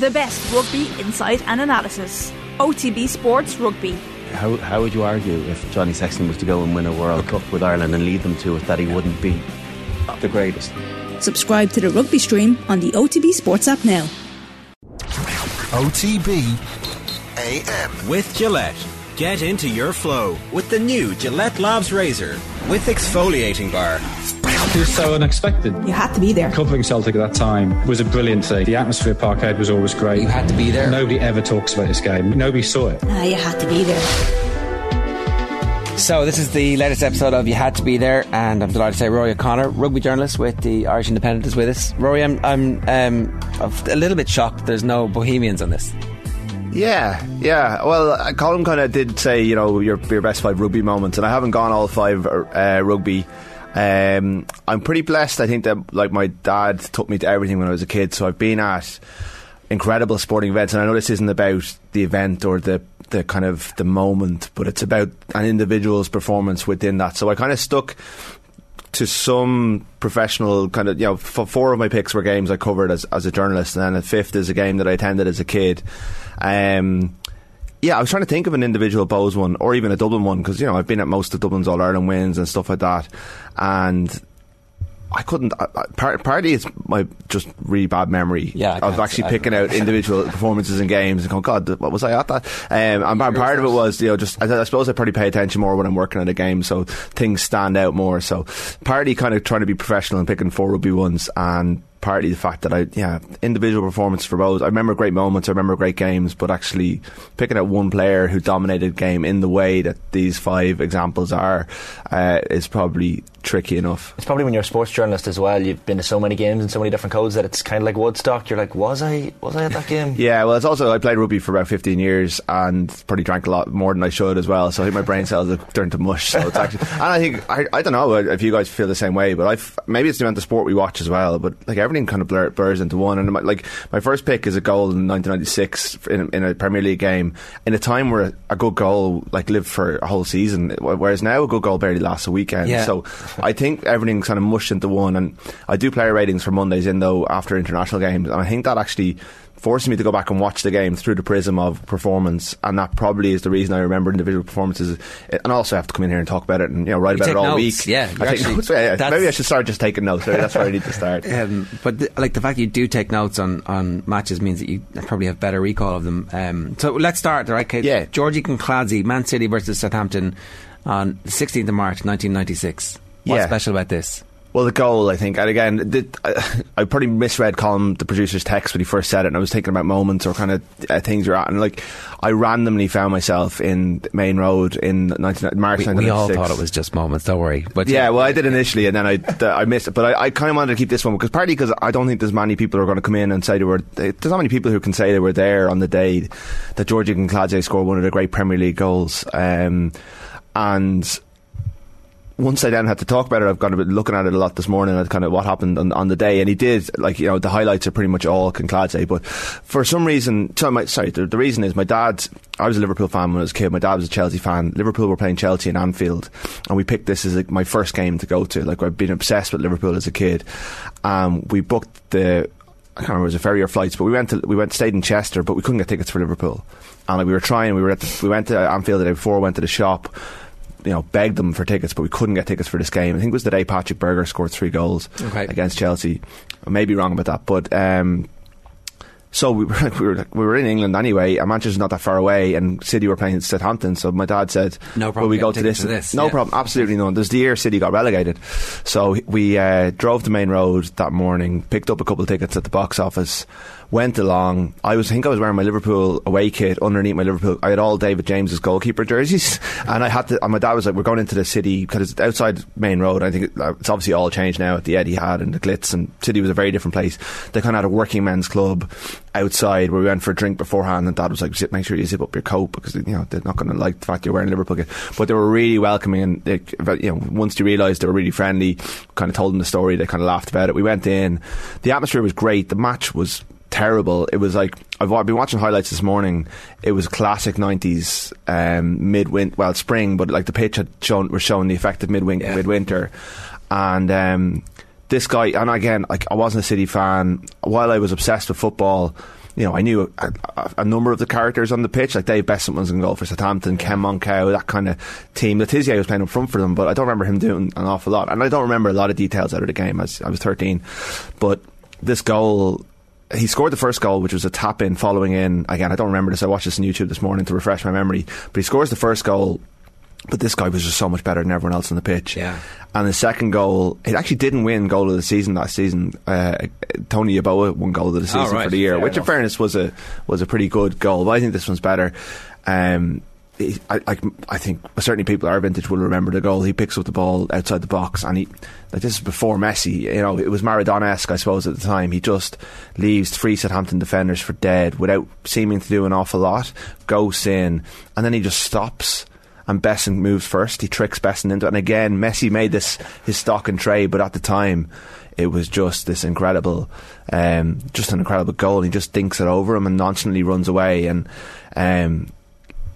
The best rugby insight and analysis. OTB Sports Rugby. How, how would you argue if Johnny Sexton was to go and win a World Cup with Ireland and lead them to it that he wouldn't be the greatest? Subscribe to the rugby stream on the OTB Sports app now. OTB AM. With Gillette. Get into your flow with the new Gillette Labs Razor with exfoliating bar. It was so unexpected. You had to be there. Covering Celtic at that time was a brilliant thing. The atmosphere at Parkhead was always great. You had to be there. Nobody ever talks about this game. Nobody saw it. Ah, you had to be there. So this is the latest episode of You Had to Be There, and I'm delighted to say Rory O'Connor, rugby journalist with the Irish Independent, is with us. Rory, I'm I'm um, a little bit shocked. There's no Bohemians on this. Yeah, yeah. Well, uh, Colin kind of did say, you know, your your best five rugby moments, and I haven't gone all five uh, rugby. Um, I'm pretty blessed. I think that like my dad took me to everything when I was a kid, so I've been at incredible sporting events. And I know this isn't about the event or the the kind of the moment, but it's about an individual's performance within that. So I kind of stuck to some professional kind of you know four of my picks were games I covered as as a journalist, and then a fifth is a game that I attended as a kid. Um, yeah, I was trying to think of an individual Bohs one or even a Dublin one because you know I've been at most of Dublin's All Ireland wins and stuff like that, and I couldn't. I, I, part, partly it's my just really bad memory Yeah, I of actually picking out individual performances in games and going, God, what was I at that? Um, and part, part of it was, you know, just I, I suppose I probably pay attention more when I'm working at a game, so things stand out more. So partly kind of trying to be professional and picking four rugby ones, and partly the fact that I, yeah, individual performance for both. I remember great moments, I remember great games, but actually picking out one player who dominated game in the way that these five examples are uh, is probably tricky enough. It's probably when you're a sports journalist as well. You've been to so many games and so many different codes that it's kind of like Woodstock. You're like, was I? Was I at that game? Yeah, well, it's also I played rugby for about 15 years and probably drank a lot more than I should as well. So I think my brain cells have turned to mush. So it's actually, and I think I, I don't know if you guys feel the same way, but I maybe it's the amount of sport we watch as well. But like everything kind of blur, blurs into one. And my, like my first pick is a goal in 1996 in, in a Premier League game in a time where a good goal like lived for a whole season, whereas now a good goal barely lasts a weekend. Yeah. So I think everything's kind of mushed into one. And I do player ratings for Mondays in though after international games, and I think that actually forces me to go back and watch the game through the prism of performance, and that probably is the reason I remember individual performances. And also, I have to come in here and talk about it and you know write You about it all notes, week. yeah, I actually- notes. Yeah, yeah. maybe I should start just taking notes. Maybe that's where I need to start. Um, but the, like the fact you do take notes on, on matches means that you probably have better recall of them. Um, so let's start, right? Okay. Yeah. Georgi Kinkladze, Man City versus Southampton on the 16th of March 1996. What's Yeah. special about this? Well, the goal, I think, and again, the, I, I probably misread Colin, the producer's text when he first said it, and I was thinking about moments or kind of uh, things you're at, and like, I randomly found myself in Maine Road in 19, March We, we all thought it was just moments. Don't worry. But Yeah, well, I did initially, and then I th- I missed it. But I, I kind of wanted to keep this one because partly because I don't think there's many people who are going to come in and say they were. There's not many people who can say they were there on the day that Georgi Kinkladze scored one of the great Premier League goals. Um, and once I then had to talk about it, I've kind of been looking at it a lot this morning at kind of what happened on, on the day, and he did like you know the highlights are pretty much all Kinkladze, but for some reason, so my, sorry, the, the reason is my dad. I was a Liverpool fan when I was a kid. My dad was a Chelsea fan. Liverpool were playing Chelsea in Anfield, and we picked this as like, my first game to go to. Like I've been obsessed with Liverpool as a kid. Um, we booked the I can't remember it was a ferry or flights, but we went to we went stayed in Chester, but we couldn't get tickets for Liverpool, and like, we were trying. We were at the, we went to Anfield the day before, went to the shop, you know, begged them for tickets, but we couldn't get tickets for this game. I think it was the day Patrick Berger scored three goals Okay. against Chelsea. I may be wrong about that, but. Um, so we were, we were we were in England anyway, and Manchester's not that far away, and City were playing in Southampton. So my dad said, No problem Will we go to this?" to this, No yeah. problem, absolutely none. There's the year City got relegated, so we uh, drove the Maine Road that morning, picked up a couple of tickets at the box office, went along. I was I think I was wearing my Liverpool away kit underneath my Liverpool. I had all David James's goalkeeper jerseys, and I had to. And my dad was like, "We're going into the city because it's outside Maine Road." I think uh, it's obviously all changed now at the Eddie Etihad and the Glitz, and City was a very different place. They kind of had a working men's club outside where we went for a drink beforehand, and Dad was like, make sure you zip up your coat because you know they're not going to like the fact you're wearing Liverpool kit." But they were really welcoming, and they, you know once you realised they were really friendly, kind of told them the story. They kind of laughed about it. We went in, the atmosphere was great. The match was terrible. It was like I've been watching highlights this morning. It was classic '90s um, midwinter, well spring, but like the pitch had shown was showing the effect of midwin- Yeah. midwinter, and. Um, this guy, and again, like I wasn't a City fan. While I was obsessed with football, you know, I knew a, a, a number of the characters on the pitch, like Dave Beasant was in goal for Southampton, Ken Monkou, that kind of team. Le Tissier was playing up front for them, but I don't remember him doing an awful lot. And I don't remember a lot of details out of the game. I was, I was 13. But this goal, he scored the first goal, which was a tap in following in. Again, I don't remember this. I watched this on YouTube this morning to refresh my memory. But he scores the first goal. But this guy was just so much better than everyone else on the pitch. Yeah. And the second goal, it actually didn't win goal of the season last season. Uh, Tony Yeboah won goal of the season right. for the year, Fair which in fairness was a was a pretty good goal. But I think this one's better. Um, he- I, I, I think certainly people our vintage will remember the goal. He picks up the ball outside the box, and he like this is before Messi. You know, it was Maradona-esque, I suppose, at the time. He just leaves three Southampton defenders for dead without seeming to do an awful lot. Goes in, and then he just stops. And Beasant moves first. He tricks Beasant into it. And again, Messi made this his stock and trade, but at the time, it was just this incredible, um, just an incredible goal. He just dinks it over him and nonchalantly runs away. And um,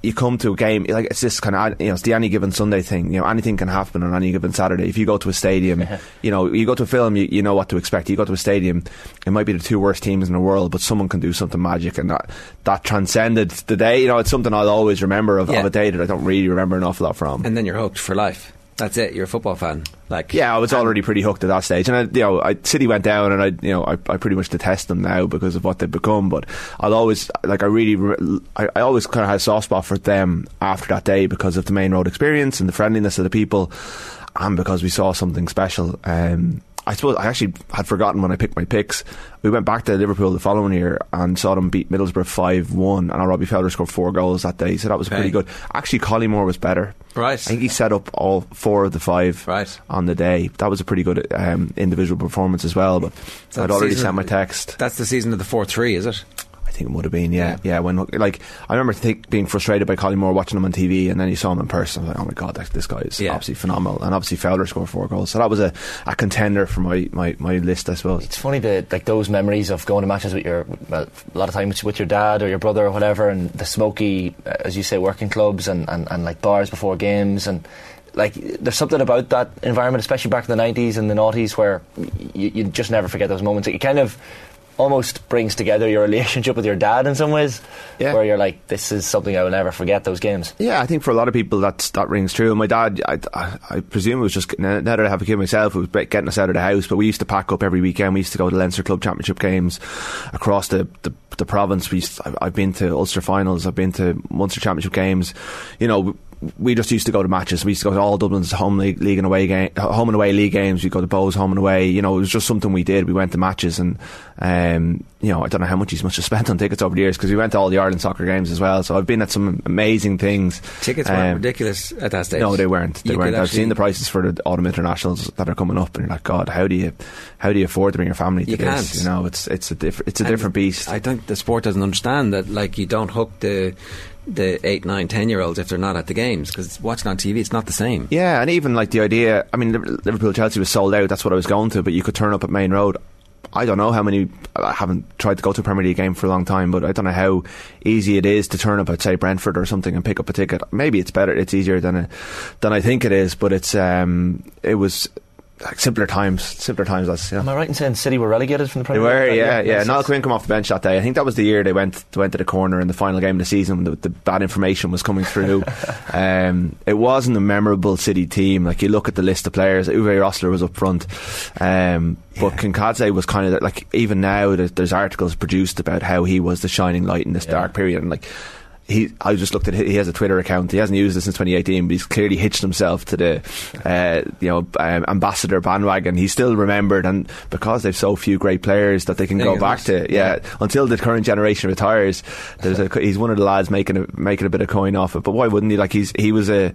you come to a game like it's this kind of you know it's the any given Sunday thing. You know anything can happen on any given Saturday. If you go to a stadium, you know you go to a film, you, you know what to expect. You go to a stadium, it might be the two worst teams in the world, but someone can do something magic, and that that transcended the day. You know it's something I'll always remember of, Yeah. of a day that I don't really remember an awful lot from. And then you're hooked for life. That's it. You're a football fan. Like Yeah, I was already pretty hooked at that stage, and I, you know, I, City went down, and I, you know, I, I pretty much detest them now because of what they've become. But I'll always, like, I really, re- I, I always kind of had a soft spot for them after that day because of the Maine Road experience and the friendliness of the people, and because we saw something special. Um, I suppose I actually had forgotten when I picked my picks. We went back to Liverpool the following year and saw them beat Middlesbrough five one, and Robbie Fowler scored four goals that day, so that was pretty good. Actually, Collymore was better. Right. I think he set up all four of the five Right. on the day. That was a pretty good um, individual performance as well. But I'd already sent my text. That's the season of the four three, is it? I think it would have been, yeah, yeah. when like I remember think, being frustrated by Collymore watching him on TV, and then you saw him in person. I was like, oh my god, that, this guy is Yeah. absolutely phenomenal. And obviously Fowler scored four goals, so that was a, a contender for my, my, my list, I suppose. It's funny that like those memories of going to matches with your well, a lot of times with your dad or your brother or whatever, and the smoky, uh, as you say, working clubs and, and, and like bars before games and. Like there's something about that environment, especially back in the '90s and the '90s, where you, you just never forget those moments. It kind of almost brings together your relationship with your dad in some ways, Yeah. where you're like, "This is something I will never forget." Those games. Yeah, I think for a lot of people that's, that rings true. And my dad, I, I, I presume it was just now that I have a kid myself, it was getting us out of the house. But we used to pack up every weekend. We used to go to Leinster Club Championship games across the, the, the province. We used, I've, I've been to Ulster finals. I've been to Munster Championship games. You know. We just used to go to matches. We used to go to all Dublin's home league, league and away game, home and away league games. We go to Bohs home and away. You know, it was just something we did. We went to matches, and um, you know, I don't know how much he's must have spent on tickets over the years because we went to all the Ireland soccer games as well. So I've been at some amazing things. Tickets weren't Um, ridiculous at that stage. no, they weren't. They You weren't. I've seen the prices for the autumn internationals that are coming up, and you're like, God, how do you, how do you afford to bring your family to You this? can't. You know, it's it's a different it's a And different beast. I think the sport doesn't understand that. Like you don't hook the the eight, nine, ten year olds if they're not at the games because watching on TV, it's not the same. yeah, and even like the idea. I mean, Liv- Liverpool Chelsea was sold out. That's what I was going to, but you could turn up at Maine Road. I don't know how many. I haven't tried to go to a Premier League game for a long time, but I don't know how easy it is to turn up at say Brentford or something and pick up a ticket. Maybe it's better. It's easier than it, than I think it is, but it's um, it was simpler times. Simpler times. That's yeah. Am I right in saying City were relegated from the Premier? They were, League? yeah, yeah. Yes, Niall. Quinn come off the bench that day. I think that was the year they went went to the corner in the final game of the season when the, the bad information was coming through. um, it wasn't a memorable City team. Like you look at the list of players, Uwe Rosler was up front, um, but Kinkladze was kind of like even now there's, there's articles produced about how he was the shining light in this dark period, and like. He, I just looked at. He has a Twitter account. He hasn't used it since 2018, but he's clearly hitched himself to the, uh, you know, um, ambassador bandwagon. He's still remembered, and because they've so few great players that they can go back to, yeah, until the current generation retires. There's a, he's one of the lads making a, making a bit of coin off it. But why wouldn't he? Like he's he was a.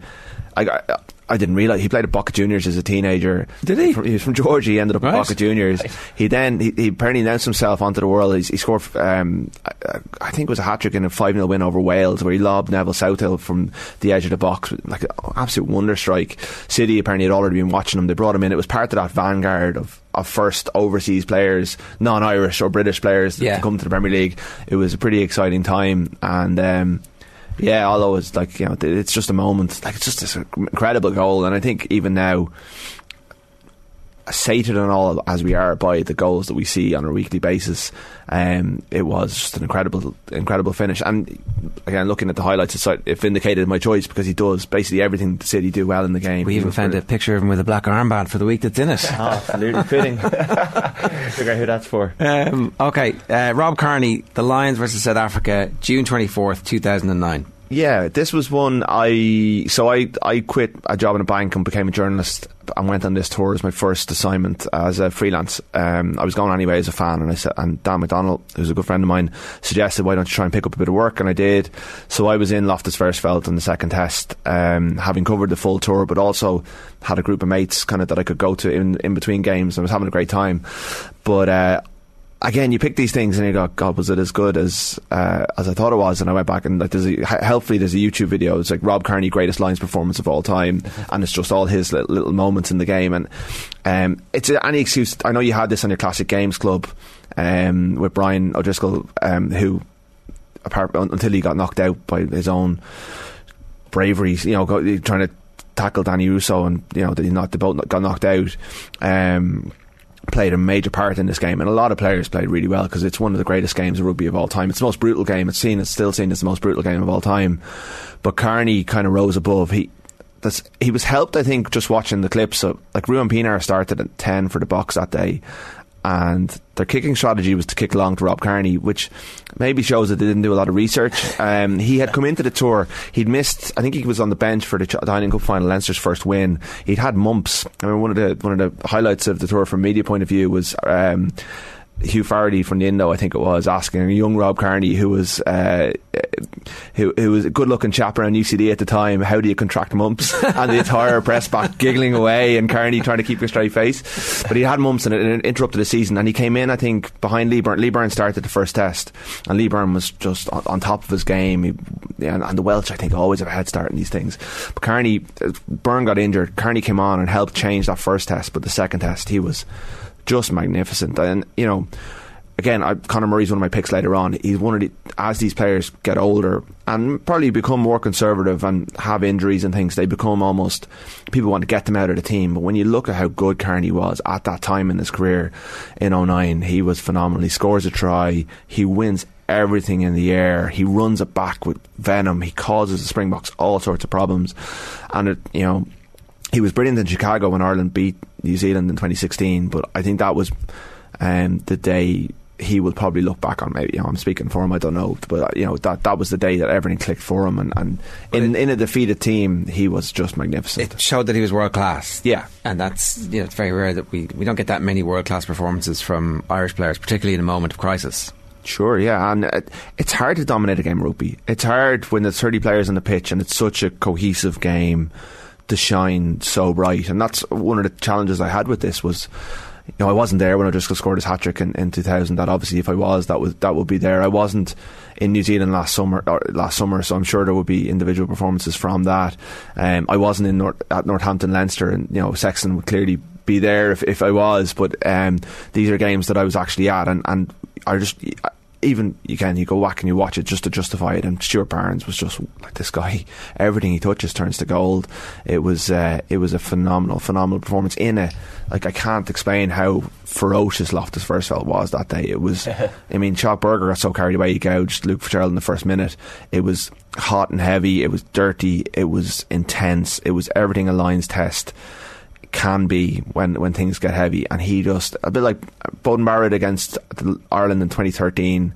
I, I, didn't realise he played at Boca Juniors as a teenager. Did he? He was from Georgia. He ended up Right. at Boca Juniors. He then he, he apparently announced himself onto the world. He's, he scored, um, I, I think it was a hat trick in a five 0 win over Wales, where he lobbed Neville Southall from the edge of the box, like an absolute wonder strike. City apparently had already been watching him. They brought him in. It was part of that vanguard of. Of first overseas players, non-Irish or British players Yeah. to come to the Premier League, it was a pretty exciting time, and um, yeah, although it's like you know, it's just a moment. Like it's just this incredible goal, and I think even now, sated and all as we are by the goals that we see on a weekly basis, um, it was just an incredible, incredible finish. And again, looking at the highlights, it's it vindicated my choice because he does basically everything the City do well in the game. We He even was found a picture of him with a black armband for the week that's in it. Oh, absolutely fitting. Figure out who that's for. Um, okay, uh, Rob Kearney, the Lions versus South Africa, June 24th, 2009. Yeah, this was one I so I I quit a job in a bank and became a journalist and went on this tour as my first assignment as a freelance. Um, I was going anyway as a fan, and I said, and Dan McDonald, who's a good friend of mine, suggested why don't you try and pick up a bit of work, and I did. So I was in Loftus Versfeld on the second test, um, having covered the full tour, but also had a group of mates kind of that I could go to in in between games. I was having a great time, but. Uh, again, you pick these things and you go, God, was it as good as uh, as I thought it was? And I went back and like, there's a, helpfully there's a YouTube video. It's like Rob Kearney greatest Lions performance of all time, and it's just all his little, little moments in the game. And um, it's any excuse. I know you had this on your classic games club um, with Brian O'Driscoll, um, who until he got knocked out by his own bravery, you know, trying to tackle Danie Rossouw and you know they not they both got knocked out. Um, played a major part in this game, and a lot of players played really well because it's one of the greatest games of rugby of all time. It's the most brutal game. It's seen, it's still seen as the most brutal game of all time. But Kearney kind of rose above. He that's he was helped, I think, just watching the clips. So, like Ruan Pienaar started at ten for the Boks that day, and their kicking strategy was to kick long to Rob Kearney, which maybe shows that they didn't do a lot of research. Um, he had come into the tour, he'd missed. I think he was on the bench for the Heineken Cup final, Leinster's first win. He'd had mumps. I mean, one of the one of the highlights of the tour from media point of view was. Um, Hugh Farrelly from the Indo, I think it was, asking a young Rob Kearney, who was uh, who, who was a good-looking chap around UCD at the time, how do you contract mumps? and the entire press back giggling away, and Kearney trying to keep a straight face. But he had mumps, and it, it interrupted the season. And he came in, I think, behind Lee Byrne. Lee Byrne started the first test, and Lee Byrne was just on, on top of his game. He, and, and the Welsh, I think, always have a head start in these things. But Kearney, uh, Byrne got injured. Kearney came on and helped change that first test, but the second test, he was just magnificent. And you know, again, I, Conor Murray's one of my picks later on. He's one of the as these players get older and probably become more conservative and have injuries and things. They become almost people want to get them out of the team. But when you look at how good Kearney was at that time in his career in 09, he was phenomenal. He scores a try. He wins everything in the air. He runs it back with venom. He causes the Springboks all sorts of problems. And it, you know he was brilliant in Chicago when Ireland beat New Zealand in 2016. But I think that was um, the day he will probably look back on. Maybe you know, I'm speaking for him. I don't know, but uh, you know that that was the day that everything clicked for him. And, and in in a defeated team, he was just magnificent. It showed that he was world class. Yeah. And that's, you know, it's very rare that we, we don't get that many world class performances from Irish players, particularly in a moment of crisis. Sure, yeah, and uh, it's hard to dominate a game of rugby. It's hard when there's 30 players on the pitch and it's such a cohesive game to shine so bright. And that's one of the challenges I had with this was, you know, I wasn't there when O'Driscoll scored his hat trick in, in 2000. That obviously, if I was, that would that would be there. I wasn't in New Zealand last summer, last summer, so I'm sure there would be individual performances from that. Um, I wasn't in North, at Northampton, Leinster, and you know, Sexton would clearly be there if, if I was. But um, these are games that I was actually at, and and I just even again you go back and you watch it just to justify it and Stuart Barnes was just like this guy. Everything he touches turns to gold. It was uh, it was a phenomenal phenomenal performance in a like I can't explain how ferocious Loftus Versfeld was that day. It was I mean Schalk Burger got so carried away he gouged Luke Fitzgerald in the first minute. It was hot and heavy. It was dirty. It was intense. It was everything a Lions test can be when, when things get heavy. And he just, a bit like Beauden Barrett against Ireland in 2013,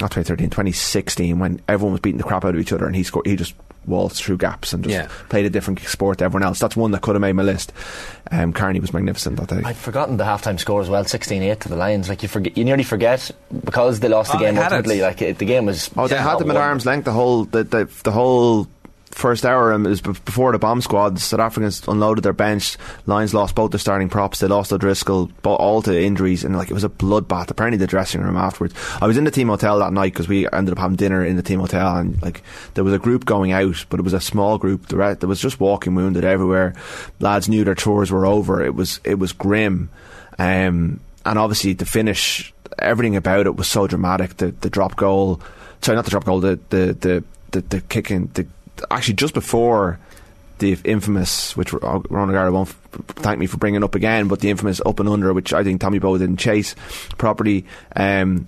not 2013, 2016, when everyone was beating the crap out of each other and he scored, he just waltzed through gaps and just Yeah. played a different sport to everyone else. That's one that could have made my list. Um, Kearney was magnificent that day. I'd forgotten the halftime score as well, 16-8 to the Lions. Like you forget, you nearly forget because they lost the Oh, game they ultimately. it. Like it, the game was. Oh, they had them at won. arm's length the whole the the, the whole first hour. Um, was before the bomb squad. The South Africans unloaded their bench. Lions lost both their starting props. They lost O'Driscoll, all to injuries, and like it was a bloodbath. Apparently, the dressing room afterwards. I was in the team hotel that night because we ended up having dinner in the team hotel, and like there was a group going out, but it was a small group. The re- there was just walking wounded everywhere. Lads knew their tours were over. It was it was grim. Um, and obviously the finish, everything about it was so dramatic. The the drop goal, sorry, not the drop goal, the the the, the kicking, the actually just before the infamous, which Ro- Ron O'Gara won't thank me for bringing up again, but the infamous up and under, which I think Tommy Bowe didn't chase properly. Um,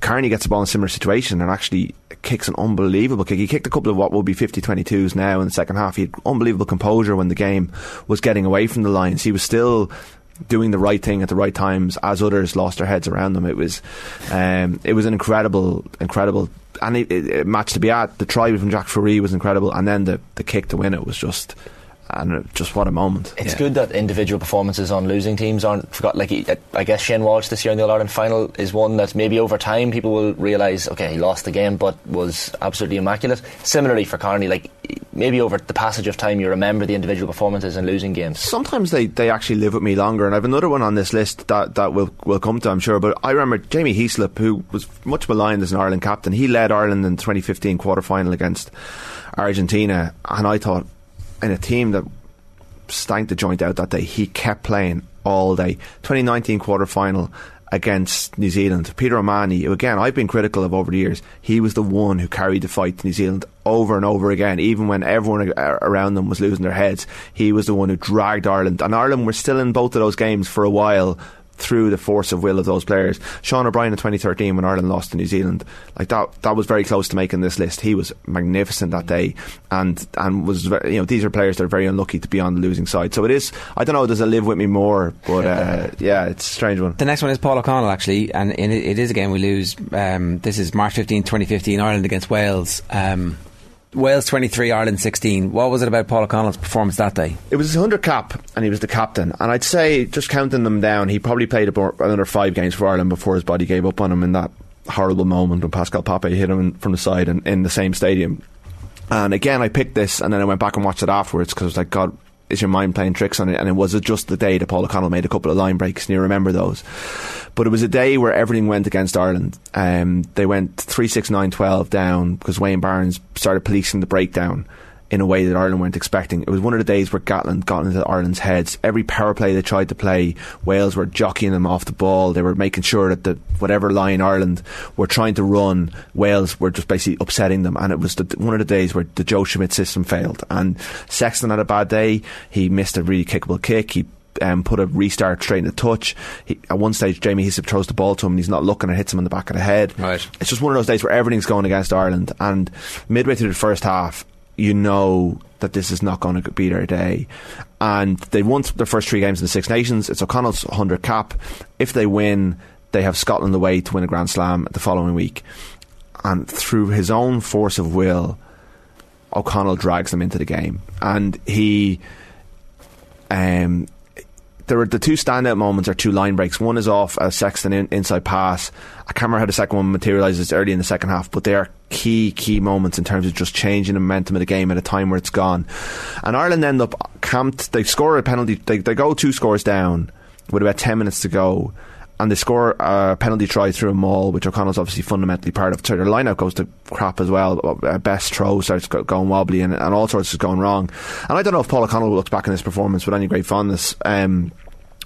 Kearney gets the ball in a similar situation and actually kicks an unbelievable kick. He kicked a couple of what will be 50 22s now in the second half. He had unbelievable composure when the game was getting away from the Lions. He was still doing the right thing at the right times as others lost their heads around them. It was um, it was an incredible, incredible and it, it, it match to be at. The try from Jaque Fourie was incredible, and then the, the kick to win it was just and just what a moment. It's good that individual performances on losing teams aren't forgot. Like I guess Shane Walsh this year in the All Ireland final is one that maybe over time people will realise. Okay, he lost the game, but was absolutely immaculate. Similarly for Kearney, like maybe over the passage of time, you remember the individual performances in losing games. sometimes they, they actually live with me longer. And I have another one on this list that, that will will come to, I'm sure. But I remember Jamie Heaslip, who was much maligned as an Ireland captain. He led Ireland in the 2015 quarter final against Argentina, and I thought in a team that stank the joint out that day, he kept playing all day. 2019 quarter final against New Zealand. Peter O'Mahony, again I've been critical of over the years, he was the one who carried the fight to New Zealand over and over again, even when everyone around them was losing their heads. He was the one who dragged Ireland, and Ireland were still in both of those games for a while through the force of will of those players. Sean O'Brien in 2013 when Ireland lost to New Zealand, like that, that was very close to making this list. He was magnificent that day, and and was you know these are players that are very unlucky to be on the losing side. So it is. I don't know. Does it live with me more? But uh, yeah, it's a strange one. The next one is Paul O'Connell, actually, and it, it is a game we lose. Um, this is March 15, 2015, Ireland against Wales. Um, Wales 23, Ireland 16. What was it about Paul O'Connell's performance that day? It was his 100 cap, and he was the captain. And I'd say, just counting them down, he probably played another five games for Ireland before his body gave up on him in that horrible moment when Pascal Pape hit him from the side in, in the same stadium. And again, I picked this, and then I went back and watched it afterwards because I was like, God, is your mind playing tricks on it? And it was just the day that Paul O'Connell made a couple of line breaks, and you remember those. But it was a day where everything went against Ireland. Um, they went 3 6 9 12 down because Wayne Barnes started policing the breakdown in a way that Ireland weren't expecting. It was one of the days where Gatland got into Ireland's heads. Every power play they tried to play, Wales were jockeying them off the ball. They were making sure that the whatever line Ireland were trying to run, Wales were just basically upsetting them. And it was the, one of the days where the Joe Schmidt system failed. And Sexton had a bad day. He missed a really kickable kick. He um, put a restart straight in the touch. He, at one stage, Jamie Heaslip throws the ball to him and he's not looking and hits him in the back of the head. Right. It's just one of those days where everything's going against Ireland. And midway through the first half, you know that this is not going to be their day. And they won their first three games in the Six Nations. It's O'Connell's 100 cap. If they win, they have Scotland away to win a Grand Slam the following week. And through his own force of will, O'Connell drags them into the game. And he. Um, there were the two standout moments are two line breaks. One is off a Sexton in, inside pass. I can't remember how the second one materialises early in the second half, but they are key, key moments in terms of just changing the momentum of the game at a time where it's gone. And Ireland end up camped. They score a penalty. They, they go two scores down with about 10 minutes to go. And they score a penalty try through a maul, which O'Connell's obviously fundamentally part of. So their lineout goes to crap as well. Uh, Best throw starts going wobbly and, and all sorts is going wrong. And I don't know if Paul O'Connell looks back on this performance with any great fondness. Um,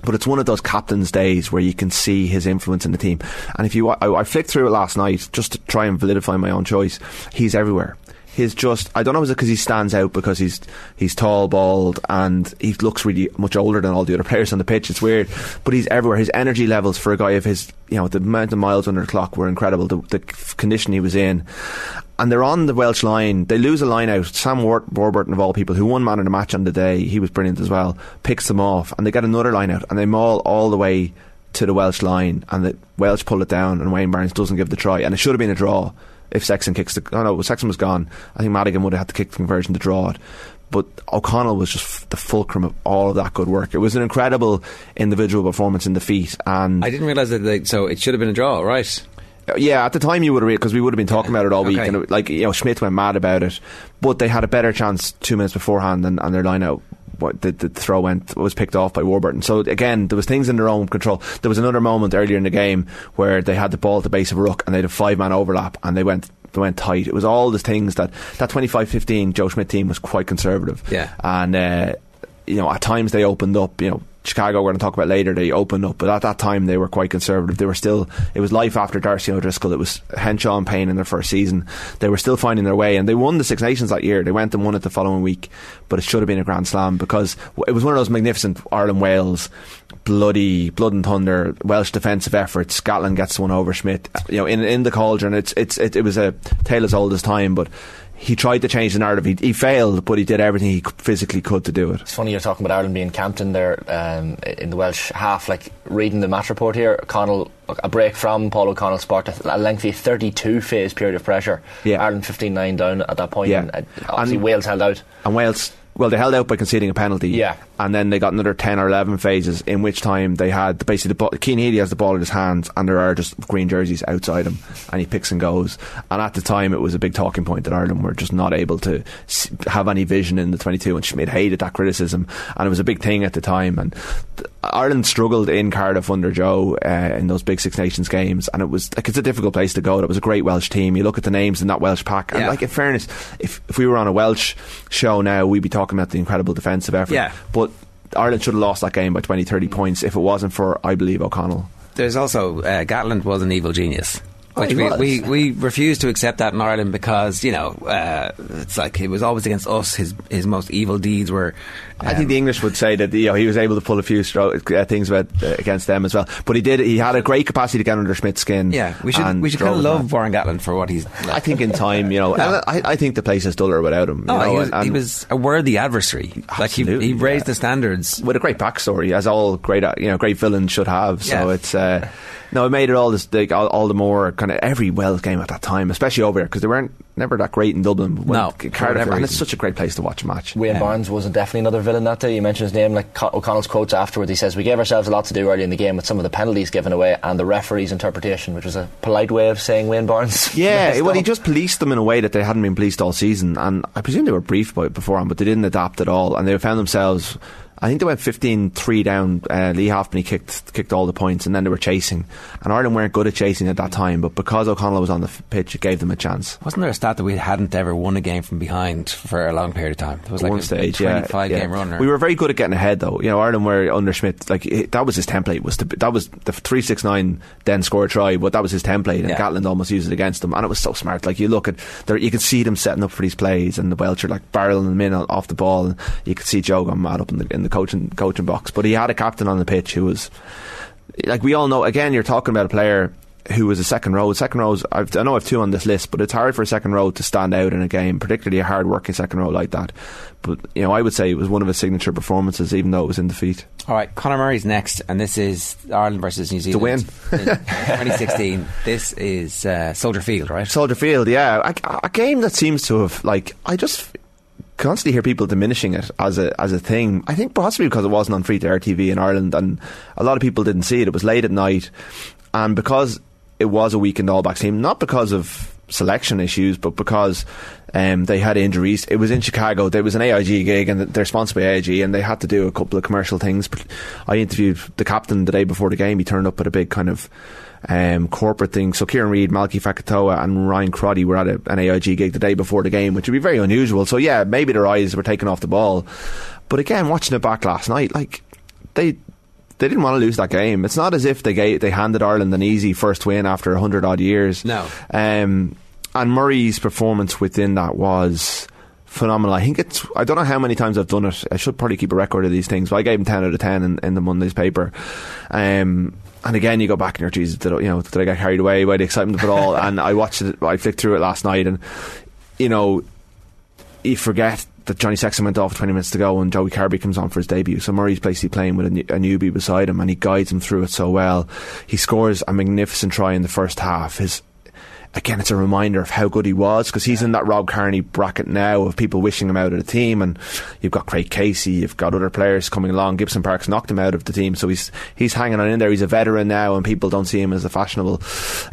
but it's one of those captain's days where you can see his influence in the team. And if you, I, I flicked through it last night just to try and validify my own choice. He's everywhere. He's just, I don't know, is it because he stands out because he's he's tall, bald, and he looks really much older than all the other players on the pitch. It's weird, but he's everywhere. His energy levels for a guy of his, you know, the amount of miles under the clock were incredible. The, the condition he was in, and they're on the Welsh line. They lose a line out. Sam War- Warburton, of all people, who won man of the match on the day, he was brilliant as well, picks them off, and they get another line out, and they maul all the way to the Welsh line, and the Welsh pull it down, and Wayne Barnes doesn't give the try, and it should have been a draw if Sexton kicks the. Oh no, Sexton was gone. I think Madigan would have had to kick the conversion to draw it. But O'Connell was just f- the fulcrum of all of that good work. It was an incredible individual performance in defeat, and I didn't realise that. They, so it should have been a draw, right? Yeah, at the time you would have read because we would have been talking about it all week, Okay. and it, like you know, Schmidt went mad about it, but they had a better chance two minutes beforehand, and, and their line out. What the, the throw went was picked off by Warburton. So again, there was things in their own control. There was another moment earlier in the game where they had the ball at the base of a ruck and they had a five man overlap and they went they went tight. It was all the things that that 25-15 Joe Schmidt team was quite conservative. Yeah. and uh, you know at times they opened up. You know Chicago, we're going to talk about later, they opened up, but at that time they were quite conservative. They were still, it was life after D'Arcy O'Driscoll. It was Henshaw and Payne in their first season. They were still finding their way, and they won the Six Nations that year. They went and won it the following week, but it should have been a Grand Slam because it was one of those magnificent Ireland Wales, bloody blood and thunder Welsh defensive efforts. Scotland gets one over Schmidt, you know, in in the cauldron. It's it's it, it was a tale as old as time, but he tried to change the narrative. He, he, failed, but he did everything he physically could to do it. It's funny you're talking about Ireland being camped in there um, in the Welsh half. Like reading the match report here, O'Connell a break from Paul O'Connell sparked a lengthy 32 phase period of pressure. Yeah. Ireland 15-9 down at that point. Yeah. And, obviously and, Wales held out. And Wales well, they held out by conceding a penalty. Yeah. And then they got another 10 or 11 phases, in which time they had basically the ball. Cian Healy has the ball in his hands, and there are just green jerseys outside him, and he picks and goes. And at the time, it was a big talking point that Ireland were just not able to have any vision in the 22, and Schmidt hated that criticism, and it was a big thing at the time. And th- Ireland struggled in Cardiff under Joe uh, in those big Six Nations games, and it was like it's a difficult place to go. It was a great Welsh team. You look at the names in that Welsh pack, and Yeah. like in fairness, if if we were on a Welsh show now, we'd be talking about the incredible defensive effort. Yeah. But Ireland should have lost that game by 20, 30 points if it wasn't for, I believe, O'Connell. There's also uh, Gatland was an evil genius. Oh, Which he we, was. we, we refuse to accept that in Ireland because you know uh, it's like it was always against us. His his most evil deeds were. I think the English would say that you know he was able to pull a few stro- uh, things about, uh, against them as well. But he did. He had a great capacity to get under Schmidt's skin. yeah, we should we should kind of love man. Warren Gatland for what he's. I think in time, you know, and I, I think the place is duller without him. you Oh, know, he, was, and- he was a worthy adversary. Like he, he raised yeah. the standards. with a great backstory, as all great uh, you know great villains should have. So Yeah. it's uh, no, it made it all this like, all, all the more kind of every Wales game at that time, especially over here, because they weren't never that great in Dublin. When No, Cardiff, and it's such a great place to watch a match. Wayne Yeah. Barnes was definitely another villain that day. You mentioned his name, like O'Connell's quotes afterwards. He says, "We gave ourselves a lot to do early in the game with some of the penalties given away and the referee's interpretation, which was a polite way of saying Wayne Barnes." Yeah, messed well, he just policed them in a way that they hadn't been policed all season, and I presume they were briefed about it beforehand, but they didn't adapt at all, and they found themselves. I think they went 15-3 down. Uh, Leigh Halfpenny kicked kicked all the points, and then they were chasing. And Ireland weren't good at chasing at that time, but because O'Connell was on the pitch, it gave them a chance. Wasn't there a stat that we hadn't ever won a game from behind for a long period of time? It was like one a, stage, a 25 yeah. game run. Or, We were very good at getting ahead, though. You know, Ireland were under Schmidt. Like it, that was his template. Was to, that was the three six nine, then score a try. But that was his template, and Yeah. Gatland almost used it against them. And it was so smart. Like you look at, there, you could see them setting up for these plays, and the Welsh are like barreling them in off the ball. And you could see Joe going mad up in the in the coaching coaching box. But he had a captain on the pitch who was like we all know. Again, you're talking about a player. Who was a second row? Second rows. I've, I know I've two on this list, but it's hard for a second row to stand out in a game, particularly a hard working second row like that. But you know, I would say it was one of his signature performances, even though it was in defeat. All right, Conor Murray's next, and this is Ireland versus New Zealand. win. in 2016. This is uh, Soldier Field, right? Soldier Field, yeah, a, a game that seems to have like I just constantly hear people diminishing it as a as a thing. I think possibly because it wasn't on free to air TV in Ireland, and a lot of people didn't see it. It was late at night, and because it was a weakened All Blacks team, not because of selection issues, but because um, they had injuries. It was in Chicago. There was an AIG gig, and they're sponsored by AIG, and they had to do a couple of commercial things. But I interviewed the captain the day before the game. He turned up at a big kind of um, corporate thing. So Kieran Read, Malakai Fekitoa, and Ryan Crotty were at a, an AIG gig the day before the game, which would be very unusual. So yeah, maybe their eyes were taken off the ball. But again, watching it back last night, like they they didn't want to lose that game. It's not as if they gave, they handed Ireland an easy first win after hundred odd years. No. Um, and Murray's performance within that was phenomenal. I think it's. I don't know how many times I've done it. I should probably keep a record of these things. But I gave him ten out of ten in, in the Monday's paper. Um, and again, you go back and you're, Jesus, did, I- you know, did I get carried away by the excitement of it all? and I watched it. I flicked through it last night, and you know, you forget that Johnny Sexton went off 20 minutes to go and Joey Carbery comes on for his debut. So Murray's basically playing with a, new- a newbie beside him and he guides him through it so well. He scores a magnificent try in the first half. His Again, it's a reminder of how good he was because he's in that Rob Kearney bracket now of people wishing him out of the team. And you've got Craig Casey, you've got other players coming along. Gibson Parks knocked him out of the team, so he's he's hanging on in there. He's a veteran now, and people don't see him as a fashionable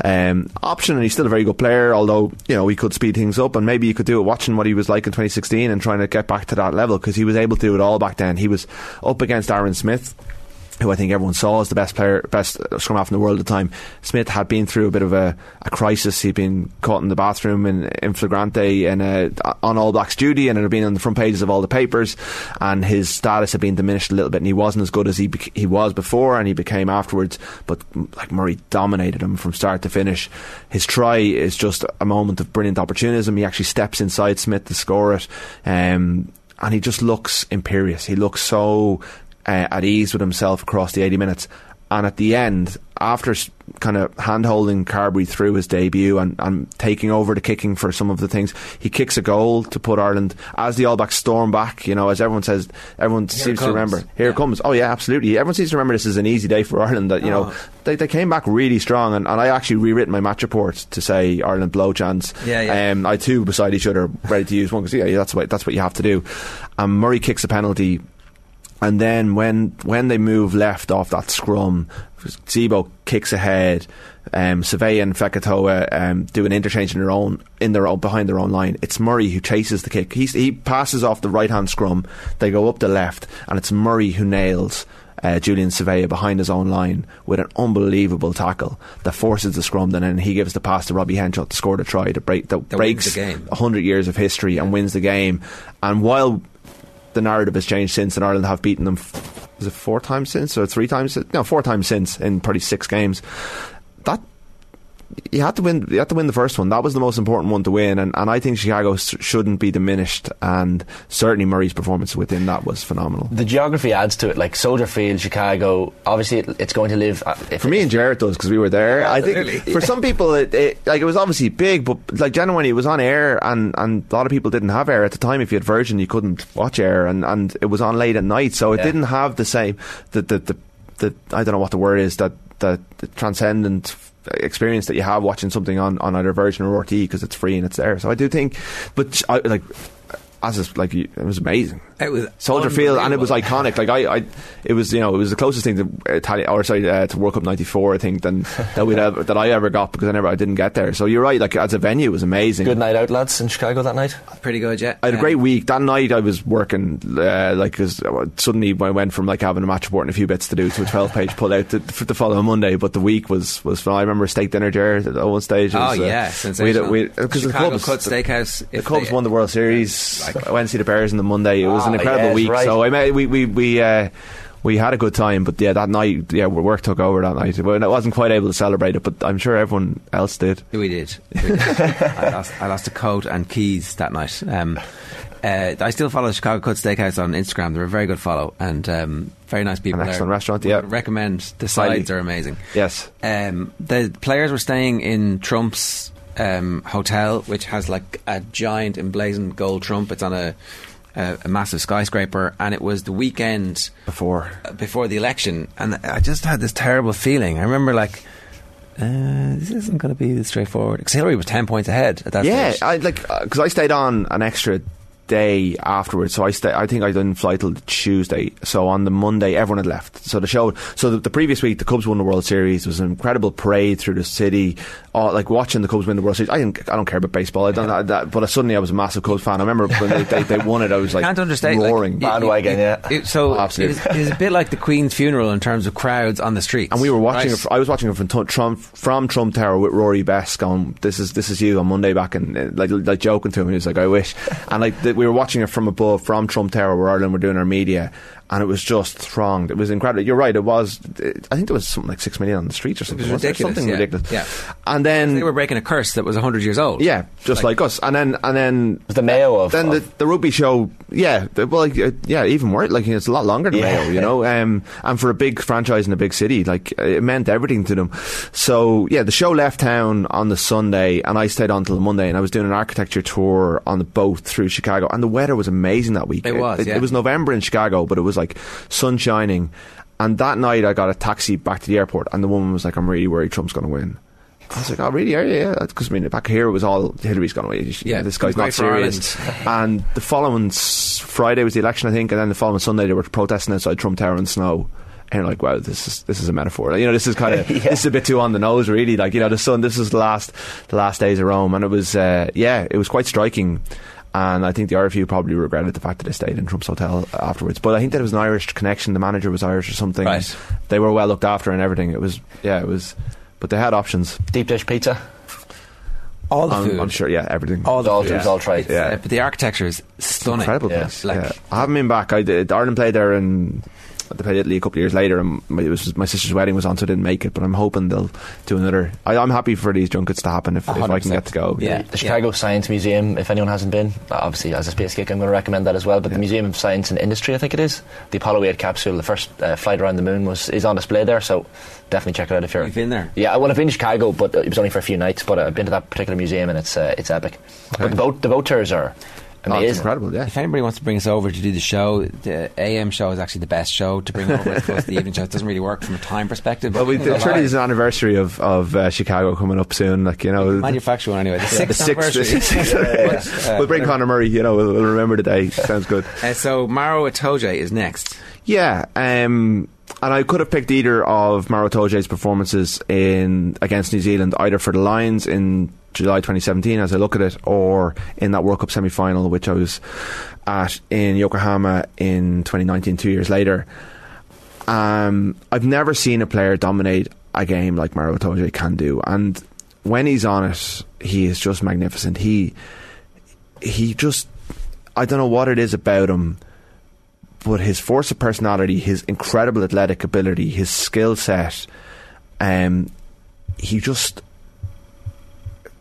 um, option. And he's still a very good player, although you know he could speed things up. And maybe you could do it watching what he was like in 2016 and trying to get back to that level because he was able to do it all back then. He was up against Aaron Smith who I think everyone saw as the best player, best scrum half in the world at the time. Smith had been through a bit of a, a crisis. He'd been caught in the bathroom in, in flagrante and uh, on All Blacks duty, and it had been on the front pages of all the papers. And his status had been diminished a little bit, and he wasn't as good as he he was before, and he became afterwards. But like Murray dominated him from start to finish. His try is just a moment of brilliant opportunism. He actually steps inside Smith to score it. Um, and he just looks imperious. He looks so uh, at ease with himself across the 80 minutes. And at the end, after kind of hand holding Carbery through his debut and, and taking over the kicking for some of the things, he kicks a goal to put Ireland as the All Blacks storm back. You know, as everyone says, everyone seems to remember. Here it comes. Oh yeah, absolutely. Everyone seems to remember this is an easy day for Ireland. That you know Oh. they, they came back really strong, and, and I actually rewritten my match report to say Ireland blow chance. Yeah, yeah. Um, I two beside each other, ready to use one because yeah, that's what that's what you have to do. And Murray kicks a penalty, and then when when they move left off that scrum, Zebo kicks ahead. Um, Savea and Fekitoa um, do an interchange in their own in their own behind their own line. It's Murray who chases the kick. He's, he passes off the right hand scrum. They go up the left, and it's Murray who nails. Uh, Julian Savea behind his own line with an unbelievable tackle that forces the scrum, and then he gives the pass to Robbie Henshaw to score the try to break that, That breaks the game. hundred years of history and wins the game. And while the narrative has changed since, and Ireland have beaten them, f- it four times since or three times? No, four times since in probably six games. You had to win. You had to win the first one. That was the most important one to win, and, and I think Chicago s- shouldn't be diminished. And certainly Murray's performance within that was phenomenal. The geography adds to it, like Soldier Field, Chicago. Obviously, it, it's going to live. uh, If For me and Jared does because we were there. I think for some people, it, it like it was obviously big, but like genuinely, it was on Eir, and, and a lot of people didn't have Eir at the time. If you had Virgin, you couldn't watch Eir, and, and it was on late at night, so it Yeah. didn't have the same the the, the the I don't know what the word is that that the transcendent experience that you have watching something on, on either Virgin or RT because it's free and it's there. So I do think, but I, like as is, like it was amazing. It was Soldier Field, and it was iconic. Like I, I, it was you know it was the closest thing to Italian or sorry uh, to World Cup '94, I think, than that we ever that I ever got because I never I didn't get there. So you're right. Like as a venue, it was amazing. good night out, lads, in Chicago that night. Pretty good, yeah. I had a great week. That night I was working, uh, like, cause uh, suddenly I went from like having a match report and a few bits to do to a 12 page pull out to, for the following Monday. But the week was, was fun. I remember steak dinner there at one stage. It Oh was, uh, yeah, we sensational. had- we- Because the Chicago clubs, Cut Steakhouse. the if Cubs they- won the World Series. Like- I went to see the Bears on the Monday. It was an Ah, incredible yes, week. right. So I mean, we we we uh, we had a good time. But yeah, that night, yeah, work took over that night. Well, I wasn't quite able to celebrate it, but I'm sure everyone else did. We did. We did. I, lost, I lost a coat and keys that night. Um, uh, I still follow Chicago Cut Steakhouse on Instagram. They're a very good follow and um, very nice people. An there. excellent restaurant, yeah. recommend the Highly. sides are amazing. Yes. Um, the players were staying in Trump's um, hotel, which has like a giant emblazoned gold Trump. It's on a, a, a massive skyscraper, and it was the weekend Before. uh, before the election, and I just had this terrible feeling. I remember like. Uh, this isn't going to be straightforward. Because Hillary was ten points ahead at that Yeah, stage. I like because I stayed on an extra day afterwards. So I stay. I think I didn't fly till Tuesday. So on the Monday, everyone had left. So the show. So the, the previous week, the Cubs won the World Series. It was an incredible parade through the city. Oh, like watching the Cubs win the World Series. I didn't. I don't care about baseball. I don't. That, but suddenly I was a massive Cubs fan. I remember when they, they, they won it. I was like Can't understate like, roaring. it- Bandwagon, yeah. it- so Oh, absolutely. It was, it a bit like the Queen's funeral in terms of crowds on the streets. And we were watching. right? It, I was watching it from Trump from Trump Tower with Rory Best going, "This is this is you" on Monday back and like like joking to him. He was like, "I wish," and like the, we were watching it from above from Trump Tower where Ireland were doing our media, and it was just thronged. It was incredible. You're right. It was. I think there was something like six million on the streets or something. was wasn't ridiculous, Something yeah. ridiculous. Yeah. And then they were breaking a curse that was hundred years old. yeah, just like, us. And then and then the Mayo of- then the, of- the rugby show. Yeah, the, well, like, uh, yeah, even more. Like it's a lot longer than Yeah. Mayo, you know. Um, and for a big franchise in a big city, like it meant everything to them. So yeah, the show left town on the Sunday, and I stayed on till the Monday, and I was doing an architecture tour on the boat through Chicago, and the weather was amazing that week. It was, It, yeah. was November in Chicago, but it was like sun shining. And that night, I got a taxi back to the airport, and the woman was like, "I'm really worried Trump's going to win." I was like, "Oh, really? Are you? Yeah." Because I mean, back here it was all Hillary's going to win. Yeah, this guy's not serious. and the following Friday was the election, I think, and then the following Sunday they were protesting outside Trump Tower in snow. And like, wow, this is this is a metaphor. You know, this is kind of this is a bit too on the nose, really. Like, you know, the sun. This is the last the last days of Rome, and it was uh, yeah, it was quite striking. And I think the RFU probably regretted the fact that they stayed in Trump's hotel afterwards. But I think there was an Irish connection. The manager was Irish or something. Right. They were well looked after and everything. It was yeah, it was. But they had options. Deep dish pizza. All the I'm, food. I'm sure. Yeah, everything. All the All food. was all tried. Yeah. Uh, but the architecture is stunning. incredible Yeah. place. Like- yeah. I haven't been back. I did. Ireland played there and they played Italy a couple of years later, and my, it was my sister's wedding was on, so I didn't make it. But I'm hoping they'll do another. I, I'm happy for these junkets to happen if, if I can get to go. Yeah. The Chicago Science Museum, if anyone hasn't been, obviously as a space geek, I'm going to recommend that as well. But the Museum of Science and Industry, I think it is, the Apollo 8 capsule, the first uh, flight around the moon, was is on display there. So definitely check it out if you're. You've been there? Yeah, well, I've been to Chicago, but it was only for a few nights. But I've been to that particular museum, and it's uh, it's epic. But the boat the boat tours are Oh, it's incredible. Yeah. If anybody wants to bring us over to do the show, the AM show is actually the best show to bring over as opposed to the evening show. It doesn't really work from a time perspective. Well, we, can go I'm sure live. there's an anniversary of, of uh, Chicago coming up soon. Like you know, anyway. The the sixth sixth. the anniversary. sixth- we'll bring. Conor Murray. You know, we'll, we'll remember the day. Sounds good. Uh, so Maro Itoje is next. Yeah, um, and I could have picked either of Maro Itoje's performances in against New Zealand, either for the Lions in July 2017, as I look at it, or in that World Cup semi-final, which I was at in Yokohama in 2019, two years later. Um, I've never seen a player dominate a game like Maro Itoje can do, and when he's on it, he is just magnificent. He he just I don't know what it is about him but his force of personality, his incredible athletic ability, his skill set, um, he just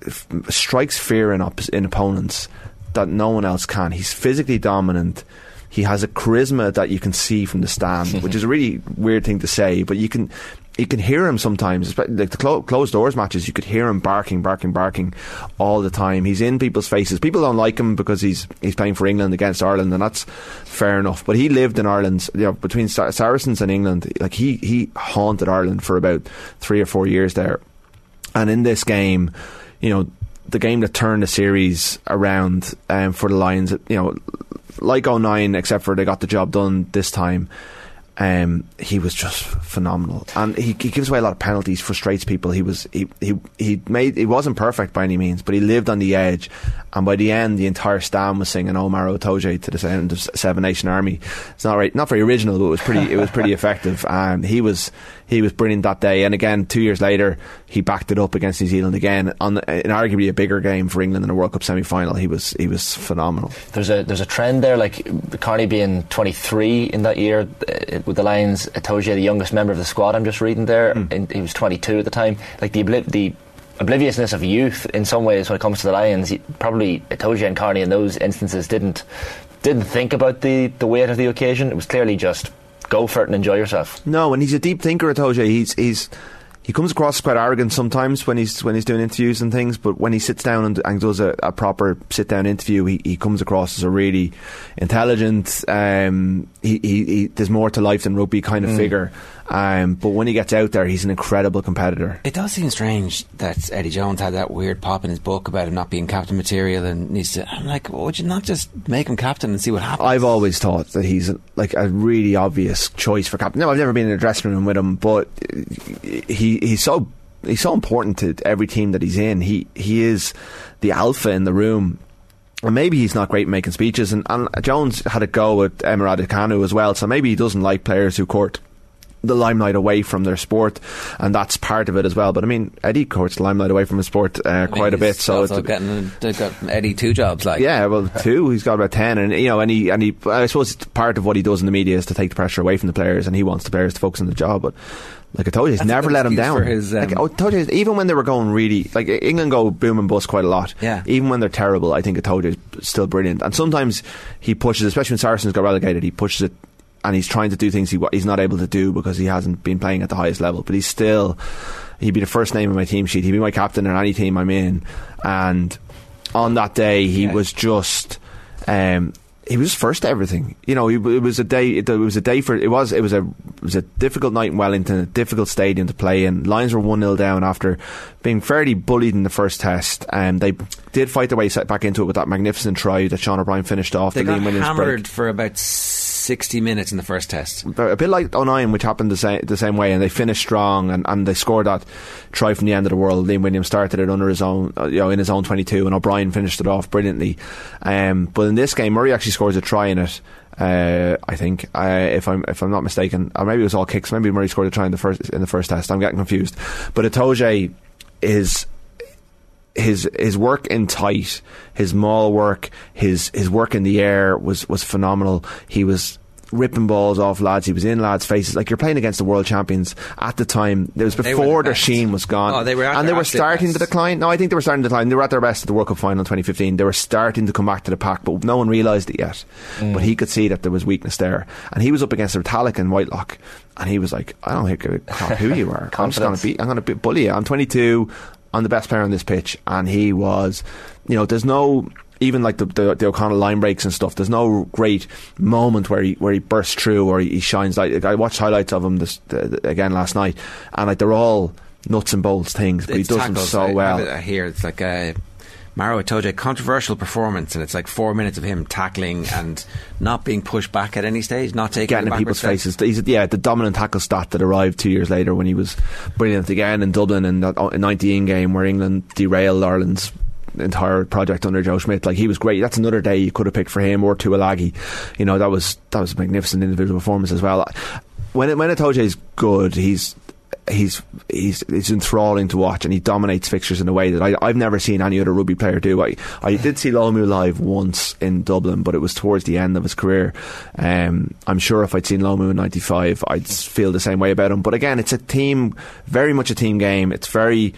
f- strikes fear in, op- in opponents that no one else can. He's physically dominant. He has a charisma that you can see from the stand, which is a really weird thing to say, but you can you can hear him sometimes. Like the clo- closed doors matches, you could hear him barking, barking, barking all the time. He's in people's faces. People don't like him because he's he's playing for England against Ireland, and that's fair enough. But he lived in Ireland, you know, between Sar- Saracens and England. Like he he haunted Ireland for about three or four years there. And in this game, you know, the game that turned the series around um, for the Lions, you know, like 09, except for they got the job done this time. Um, he was just phenomenal, and he, he gives away a lot of penalties, frustrates people. He was he, he he made he wasn't perfect by any means, but he lived on the edge. And by the end, the entire stand was singing "Omar Otoje" to the sound of Seven Nation Army. It's not right, not very original, but it was pretty it was pretty effective. Um, he was he was brilliant that day, and again, two years later, he backed it up against New Zealand again on in arguably a bigger game for England in a World Cup semi final. He was he was phenomenal. There's a there's a trend there, like Kearney being 23 in that year uh, with the Lions. Itoje, the youngest member of the squad, I'm just reading there, and he was 22 at the time. Like the obli- the obliviousness of youth in some ways when it comes to the Lions. Probably Itoje and Kearney in those instances didn't didn't think about the the weight of the occasion. It was clearly just go for it and enjoy yourself. No, and he's a deep thinker, Itoje. He's he's he comes across as quite arrogant sometimes when he's when he's doing interviews and things. But when he sits down and, and does a, a proper sit down interview, he, he comes across as a really intelligent. Um, he, he, he there's more to life than rugby kind of figure. Um, but when he gets out there, he's an incredible competitor. It does seem strange that Eddie Jones had that weird pop in his book about him not being captain material and needs to. I'm like, well, would you not just make him captain and see what happens? I've always thought that he's like a really obvious choice for captain. No, I've never been in a dressing room with him, but he he's so he's so important to every team that he's in. He he is the alpha in the room. And maybe he's not great at making speeches, and, and Jones had a go at Emirati Kanu as well. So maybe he doesn't like players who court the limelight away from their sport, and that's part of it as well. But I mean, Eddie courts the limelight away from his sport uh, I mean, quite a bit. So also it's, getting they've got Eddie two jobs like yeah, well, two. He's got about ten, and you know, and he and he. I suppose part of what he does in the media is to take the pressure away from the players, and he wants the players to focus on the job. But like I told you, he's That's never let him down. his, um, like, I told you, even when they were going really, like England go boom and bust quite a lot. Yeah. Even when they're terrible, I think I told you, is still brilliant. And sometimes he pushes, especially when Saracens got relegated, he pushes it. And he's trying to do things he, he's not able to do because he hasn't been playing at the highest level. But he's still, he'd be the first name on my team sheet. He'd be my captain in any team I'm in. And on that day, he Yeah. was just um, he was first to everything. You know, it, it was a day. It, was a day for it was it was a it was a difficult night in Wellington, a difficult stadium to play in. Lions were one 0 down after being fairly bullied in the first test, and they did fight their way back into it with that magnificent try that Sean O'Brien finished off They the got hammered break. for about 60 minutes in the first test. A bit like 09, which happened the same, the same way, and they finished strong, and, and they scored that try from the end of the world. Liam Williams started it under his own, uh, you know, in his own 22, and O'Brien finished it off brilliantly. Um, but in this game, Murray actually scores a try in it. Uh, I think, uh, if I'm if I'm not mistaken, or maybe it was all kicks. Maybe Murray scored a try in the first in the first test. I'm getting confused. But Itoje is his his work in tight, his maul work, his his work in the air was was phenomenal. He was ripping balls off lads. He was in lads' faces. Like you're playing against the world champions at the time. It was before the their sheen was gone. Oh, they were and they were starting to decline. No, I think they were starting to decline. They were at their best at the World Cup final in 2015. They were starting to come back to the pack, but no one realised it yet. Mm. But he could see that there was weakness there, and he was up against Retallick and Whitelock, and he was like, "I don't think who you are. I'm just going to be. I'm going to bully you. I'm 22. I'm the best player on this pitch." And he was, you know, there's no. Even like the, the, the O'Connell line breaks and stuff, there's no great moment where he where he bursts through or he, he shines. Like, I watched highlights of him this the, again last night, and like they're all nuts and bolts things, but he It's does them so well. have it here, it's like a Maro Itoje controversial performance, and it's like four minutes of him tackling and not being pushed back at any stage, not taking getting in people's steps. faces. He's, yeah, the dominant tackle stat that arrived two years later when he was brilliant again in Dublin in that uh, 19 game where England derailed Ireland's entire project under Joe Schmidt. Like he was great. That's another day you could have picked for him or Tuilagi. You know that was that was a magnificent individual performance as well. When it, when Itoje is good, he's. He's he's he's enthralling to watch, and he dominates fixtures in a way that I, I've never seen any other rugby player do. I, I did see Lomu live once in Dublin, but it was towards the end of his career. Um, I'm sure if I'd seen Lomu in '95, I'd feel the same way about him. But again, it's a team, very much a team game. It's very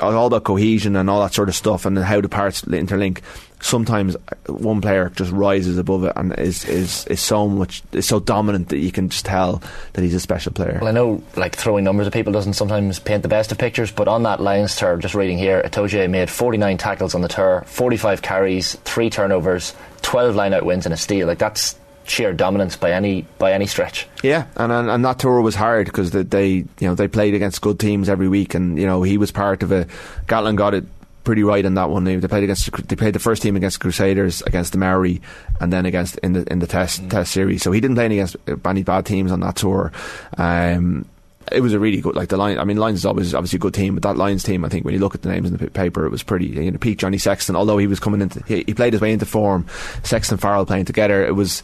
all about cohesion and all that sort of stuff, and how the parts interlink. Sometimes one player just rises above it and is is is so much is so dominant that you can just tell that he's a special player. Well, I know like throwing numbers at people doesn't sometimes paint the best of pictures, but on that Lions tour, just reading here, Itoje made 49 tackles on the tour, 45 carries, three turnovers, 12 line-out wins, and a steal. Like that's sheer dominance by any by any stretch. Yeah, and and, and that tour was hard because they, they you know they played against good teams every week, and you know he was part of a. Gatland got it pretty right in that one. They, played against they played the first team against the Crusaders, against the Maori, and then against in the in the test test series. So he didn't play any against any bad teams on that tour. Um, it was a really good like the line. I mean, Lions is always obviously a good team, but that Lions team, I think, when you look at the names in the paper, it was pretty. You know, Pete Johnny Sexton, although he was coming into, he, he played his way into form. Sexton Farrell playing together, it was.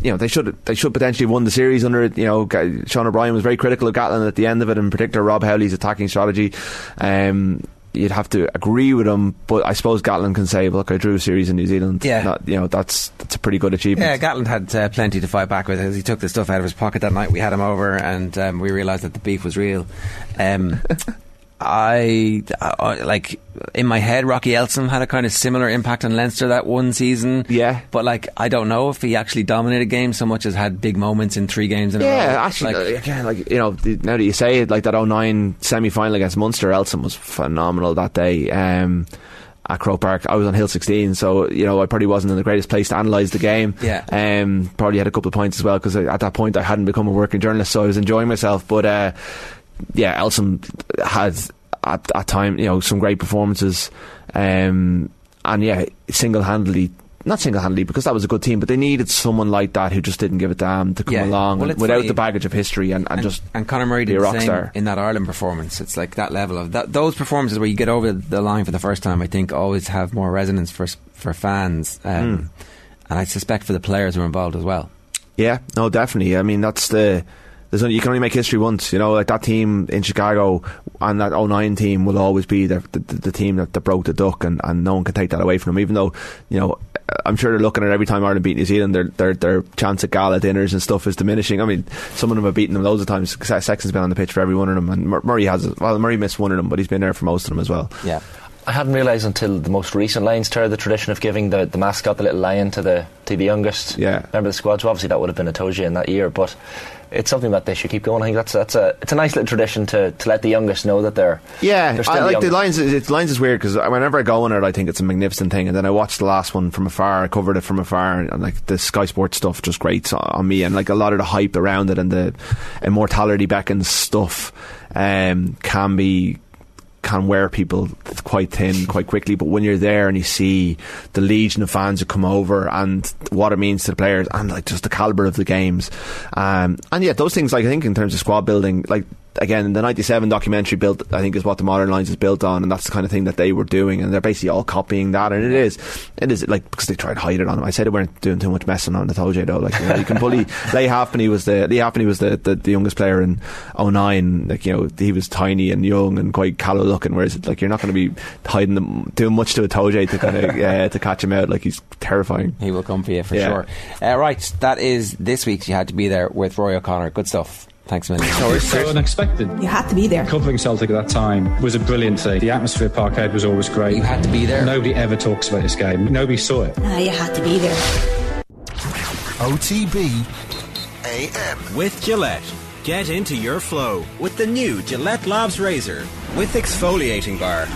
You know they should they should potentially have won the series under it. You know Sean O'Brien was very critical of Gatland at the end of it, in particular Rob Howley's attacking strategy. Um, you'd have to agree with him, but I suppose Gatland can say, "Look, I drew a series in New Zealand. Yeah. You know that's that's a pretty good achievement." Yeah, Gatland had uh, plenty to fight back with. As he took the stuff out of his pocket that night, we had him over, and um, we realised that the beef was real. Um, I, I like in my head, Rocky Elsom had a kind of similar impact on Leinster that one season. Yeah. but like I don't know if he actually dominated games so much as had big moments in three games in a row. Yeah, actually, Like, uh, again, like you know, now that you say it, like that 09 semi final against Munster, Elsom was phenomenal that day. Um, at Croke Park, I was on Hill 16, so you know I probably wasn't in the greatest place to analyse the game. Yeah. um, probably had a couple of points as well because at that point I hadn't become a working journalist, so I was enjoying myself. But uh, yeah, Elsom had at at time you know some great performances, um, and yeah, single handedly. Not single-handedly because that was a good team, but they needed someone like that who just didn't give a damn to come Yeah. along Well, without funny- the baggage of history and, and, and, just and Conor Murray did the same star. in that Ireland performance. It's like that level of that, those performances where you get over the line for the first time. I think always have more resonance for for fans, um, and I suspect for the players who are involved as well. Yeah, no, definitely. I mean, that's the. There's only, you can only make history once, you know. Like that team in Chicago and that 09 team will always be the the, the team that, that broke the duck, and, and no one can take that away from them. Even though, you know, I'm sure they're looking at every time Ireland beat New Zealand, their their their chance at gala dinners and stuff is diminishing. I mean, some of them have beaten them loads of times. Sexton's been on the pitch for every one of them, and Murray has. Well, Murray missed one of them, but he's been there for most of them as well. Yeah. I hadn't realised until the most recent Lions tour the tradition of giving the, the mascot, the little lion, to the to the youngest Yeah. member of the squad. So obviously that would have been Itoje in that year, but it's something that they should keep going. I think that's that's a it's a nice little tradition to, to let the youngest know that they're Yeah, they're still I like the Lions. It's Lions is weird because whenever I go on it, I think it's a magnificent thing, and then I watched the last one from afar. I covered it from afar, and, and like the Sky Sports stuff just great on, on me, and like a lot of the hype around it and the immortality beckons stuff um, can be can wear people quite thin quite quickly. But when you're there and you see the legion of fans who come over and what it means to the players and like just the caliber of the games, um, and yeah, those things like I think in terms of squad building, like again, the 97 documentary built, I think, is what the modern Lions is built on, and that's the kind of thing that they were doing, and they're basically all copying that, and it is, it is like, because they tried to hide it on them. I said they weren't doing too much messing on the told you, though. Like, you, know, you can bully, Leigh Halfpenny was the, Leigh Halfpenny was the, the, the youngest player in 09, like, you know, he was tiny and young and quite callow looking, whereas, like, you're not going to be hiding them, doing much to Itoje to kind of, uh, to catch him out, like, he's terrifying. He will come for you for Yeah. sure. Uh, right, that is this week's You Had to Be There with Roy O'Connor. Good stuff. Thanks a million. So unexpected. You had to be there. Covering Celtic at that time was a brilliant thing. The atmosphere at Parkhead was always great. You had to be there. Nobody ever talks about this game. Nobody saw it. You had to be there. OTB AM. With Gillette. Get into your flow with the new Gillette Labs Razor with exfoliating bar.